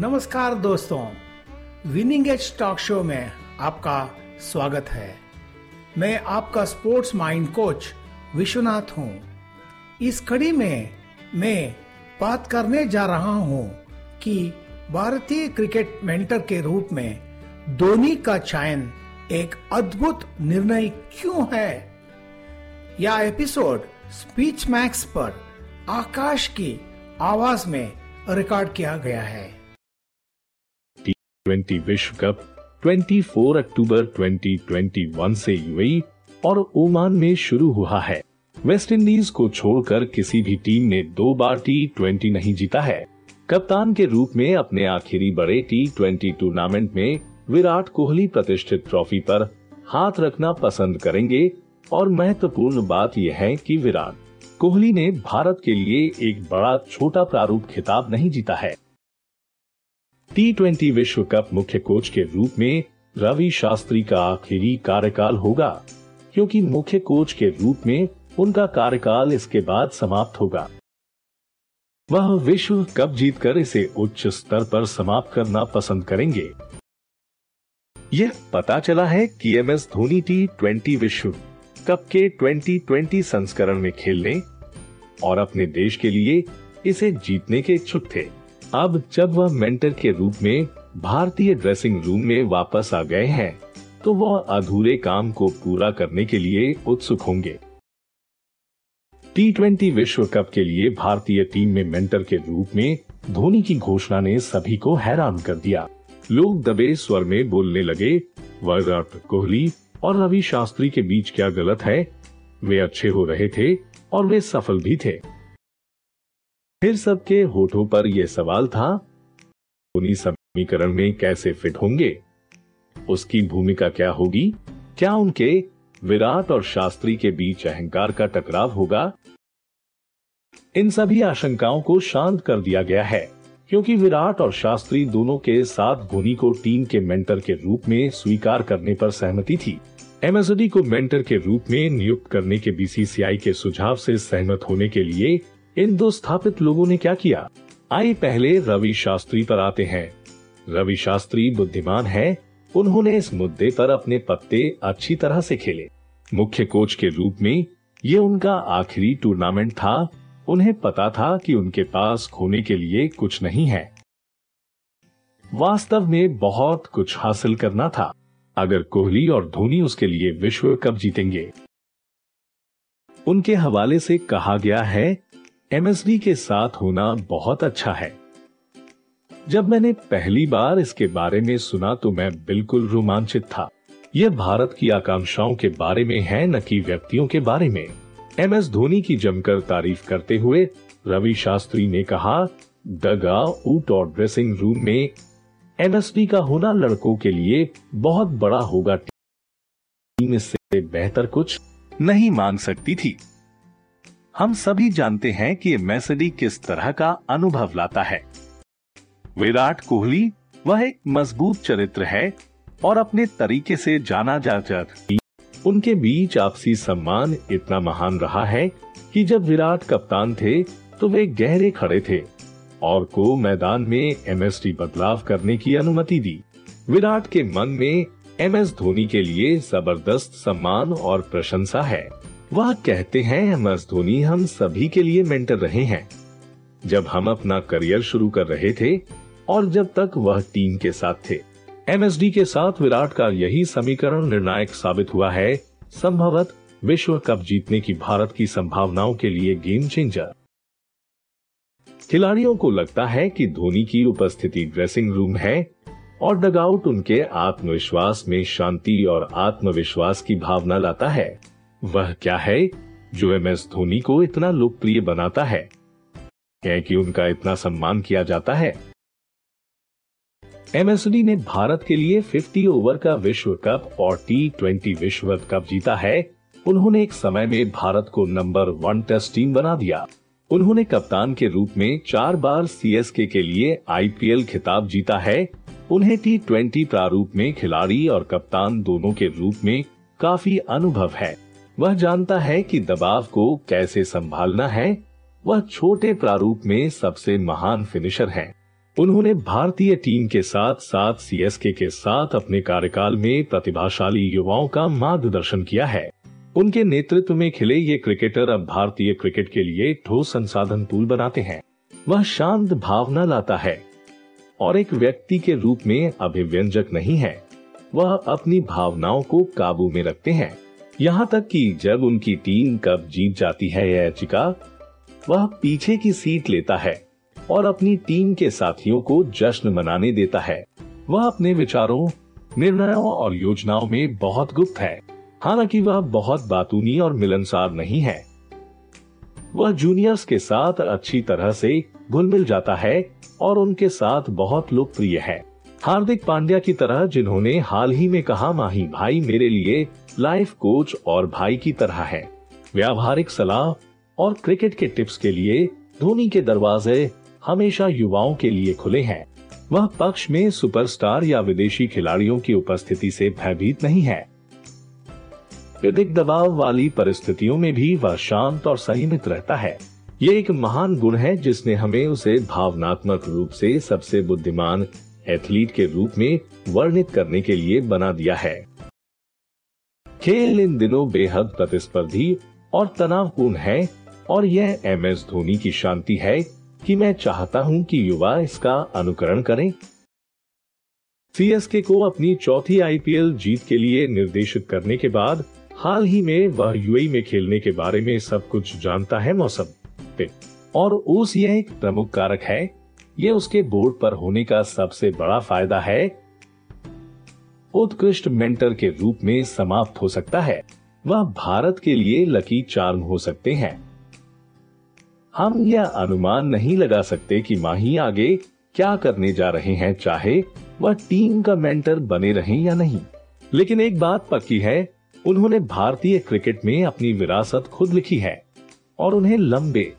नमस्कार दोस्तों winning as talk show में आपका स्वागत है। मैं आपका स्पोर्ट्स माइंड कोच विश्वनाथ हूँ। इस कड़ी में मैं बात करने जा रहा हूँ कि भारतीय क्रिकेट मेंटर के रूप में धोनी का चयन एक अद्भुत निर्णय क्यों है? यह एपिसोड स्पीच मैक्स पर आकाश की आवाज़ में रिकॉर्ड किया गया है। ट्वेंटी विश्व कप 24 अक्टूबर 2021 से यूएई और ओमान में शुरू हुआ है। वेस्ट इंडीज को छोड़कर किसी भी टीम ने दो बार टी ट्वेंटी नहीं जीता है। कप्तान के रूप में अपने आखिरी बड़े टी ट्वेंटी टूर्नामेंट में विराट कोहली प्रतिष्ठित ट्रॉफी पर हाथ रखना पसंद करेंगे और महत्वपूर्ण बात यह है कि विराट कोहली ने भारत के लिए एक बड़ा छोटा प्रारूप खिताब नहीं जीता है। टी ट्वेंटी विश्व कप मुख्य कोच के रूप में रवि शास्त्री का आखिरी कार्यकाल होगा, क्योंकि मुख्य कोच के रूप में उनका कार्यकाल इसके बाद समाप्त होगा। वह विश्व कप जीतकर इसे उच्च स्तर पर समाप्त करना पसंद करेंगे। यह पता चला है कि M S Dhoni T twenty विश्व कप के 2020 संस्करण में खेलने और अपने देश के लिए इसे जीतने के इच्छुक थे। अब जब वह मेंटर के रूप में भारतीय ड्रेसिंग रूम में वापस आ गए हैं तो वह अधूरे काम को पूरा करने के लिए उत्सुक होंगे। टी ट्वेंटी विश्व कप के लिए भारतीय टीम में मेंटर के रूप में धोनी की घोषणा ने सभी को हैरान कर दिया। लोग दबे स्वर में बोलने लगे, विराट कोहली और रवि शास्त्री के बीच क्या गलत है? वे अच्छे हो रहे थे और वे सफल भी थे। फिर सबके होठों पर यह सवाल था धोनी समीकरण में कैसे फिट होंगे? उसकी भूमिका क्या होगी? क्या उनके विराट और शास्त्री के बीच अहंकार का टकराव होगा? इन सभी आशंकाओं को शांत कर दिया गया है, क्योंकि विराट और शास्त्री दोनों के साथ धोनी को टीम के मेंटर के रूप में स्वीकार करने पर सहमति थी। एमएसडी को मेंटर के रूप में नियुक्त करने के बीसीसीआई के सुझाव से सहमत होने के लिए इन दो स्थापित लोगों ने क्या किया? आइए पहले रवि शास्त्री पर आते हैं। रवि शास्त्री बुद्धिमान है। उन्होंने इस मुद्दे पर अपने पत्ते अच्छी तरह से खेले। मुख्य कोच के रूप में ये उनका आखिरी टूर्नामेंट था। उन्हें पता था कि उनके पास खोने के लिए कुछ नहीं है। वास्तव में बहुत कुछ हासिल करना था। अगर कोहली और धोनी उसके लिए विश्व कप जीतेंगे। उनके हवाले से कहा गया है एमएसडी के साथ होना बहुत अच्छा है। जब मैंने पहली बार इसके बारे में सुना तो मैं बिल्कुल रोमांचित था। यह भारत की आकांक्षाओं के बारे में है, न कि व्यक्तियों के बारे में। एम एस धोनी की जमकर तारीफ़ करते हुए रवि शास्त्री ने कहा, दगा ऊट और ड्रेसिंग रूम में एमएसडी का होना लड़कों के लिए बहुत बड़ा होगा। टीम इससे बेहतर कुछ नहीं मान सकती थी। हम सभी जानते हैं कि मैसडी किस तरह का अनुभव लाता है। विराट कोहली, वह एक मज़बूत चरित्र है और अपने तरीके से जाना जाता उनके बीच आपसी सम्मान इतना महान रहा है कि जब विराट कप्तान थे तो वे गहरे खड़े थे और को मैदान में एमएसटी बदलाव करने की अनुमति दी। विराट के मन में एम एस धोनी के लिए ज़बरदस्त सम्मान और प्रशंसा है। वह कहते हैं एम एस धोनी हम सभी के लिए मेंटर रहे हैं। जब हम अपना करियर शुरू कर रहे थे और जब तक वह टीम के साथ थे, एमएसडी के साथ विराट का यही समीकरण निर्णायक साबित हुआ है, संभवत विश्व कप जीतने की भारत की संभावनाओं के लिए गेम चेंजर खिलाड़ियों को लगता है कि धोनी की उपस्थिति ड्रेसिंग रूम है और डगआउट उनके आत्मविश्वास में शांति और आत्मविश्वास की भावना लाता है। वह क्या है जो एम एस धोनी को इतना लोकप्रिय बनाता है? क्या कि उनका इतना सम्मान किया जाता है? एमएसडी ने भारत के लिए 50 ओवर का विश्व कप और टी ट्वेंटी विश्व कप जीता है। उन्होंने एक समय में भारत को नंबर वन टेस्ट टीम बना दिया। उन्होंने कप्तान के रूप में चार बार सीएसके के लिए आईपीएल खिताब जीता है। उन्हें टी ट्वेंटी प्रारूप में खिलाड़ी और कप्तान दोनों के रूप में काफ़ी अनुभव है। वह जानता है कि दबाव को कैसे संभालना है। वह छोटे प्रारूप में सबसे महान फिनिशर है। उन्होंने भारतीय टीम के साथ साथ सीएसके के साथ अपने कार्यकाल में प्रतिभाशाली युवाओं का मार्गदर्शन किया है। उनके नेतृत्व में खिले ये क्रिकेटर अब भारतीय क्रिकेट के लिए ठोस संसाधन पूल बनाते हैं। वह शांत भावना लाता है और एक व्यक्ति के रूप में अभिव्यंजक नहीं है। वह अपनी भावनाओं को काबू में रखते हैं। यहाँ तक कि जब उनकी टीम कब जीत जाती है यह चिका वह पीछे की सीट लेता है और अपनी टीम के साथियों को जश्न मनाने देता है। वह अपने विचारों, निर्णयों और योजनाओं में बहुत गुप्त है। हालाँकि वह बहुत बातूनी और मिलनसार नहीं है। वह जूनियर्स के साथ अच्छी तरह से घुल मिल जाता है और उनके साथ बहुत लोकप्रिय है। हार्दिक पांड्या की तरह जिन्होंने हाल ही में कहा, माही भाई मेरे लिए लाइफ कोच और भाई की तरह है। व्यावहारिक सलाह और क्रिकेट के टिप्स के लिए धोनी के दरवाजे हमेशा युवाओं के लिए खुले हैं। वह पक्ष में सुपरस्टार या विदेशी खिलाड़ियों की उपस्थिति से भयभीत नहीं है। अधिक दबाव वाली परिस्थितियों में भी वह शांत और संयमित रहता है। ये एक महान गुण है जिसने हमें उसे भावनात्मक रूप से सबसे बुद्धिमान एथलीट के रूप में वर्णित करने के लिए बना दिया है। खेल इन दिनों बेहद प्रतिस्पर्धी और तनावपूर्ण है और यह एम एस धोनी की शांति है कि मैं चाहता हूँ कि युवा इसका अनुकरण करें। सीएसके को अपनी चौथी आईपीएल जीत के लिए निर्देशित करने के बाद हाल ही में वह यूएई में खेलने के बारे में सब कुछ जानता है मौसम और उस यह एक प्रमुख कारक है ये उसके बोर्ड पर होने का सबसे बड़ा फ़ायदा है। उत्कृष्ट मेंटर के रूप में समाप्त हो सकता है। वह भारत के लिए लकी चार्म हो सकते हैं। हम यह अनुमान नहीं लगा सकते कि माही आगे क्या करने जा रहे हैं, चाहे वह टीम का मेंटर बने रहें या नहीं। लेकिन एक बात पक्की है, उन्होंने भारतीय क्रिकेट में अपनी विरासत खुद लिखी है और उन्हें लंबे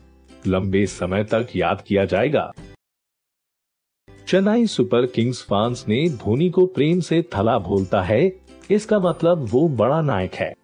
लंबे समय तक याद किया जाएगा। चेन्नई सुपर किंग्स फैंस ने धोनी को प्रेम से थला भूलता है। इसका मतलब वो बड़ा नायक है।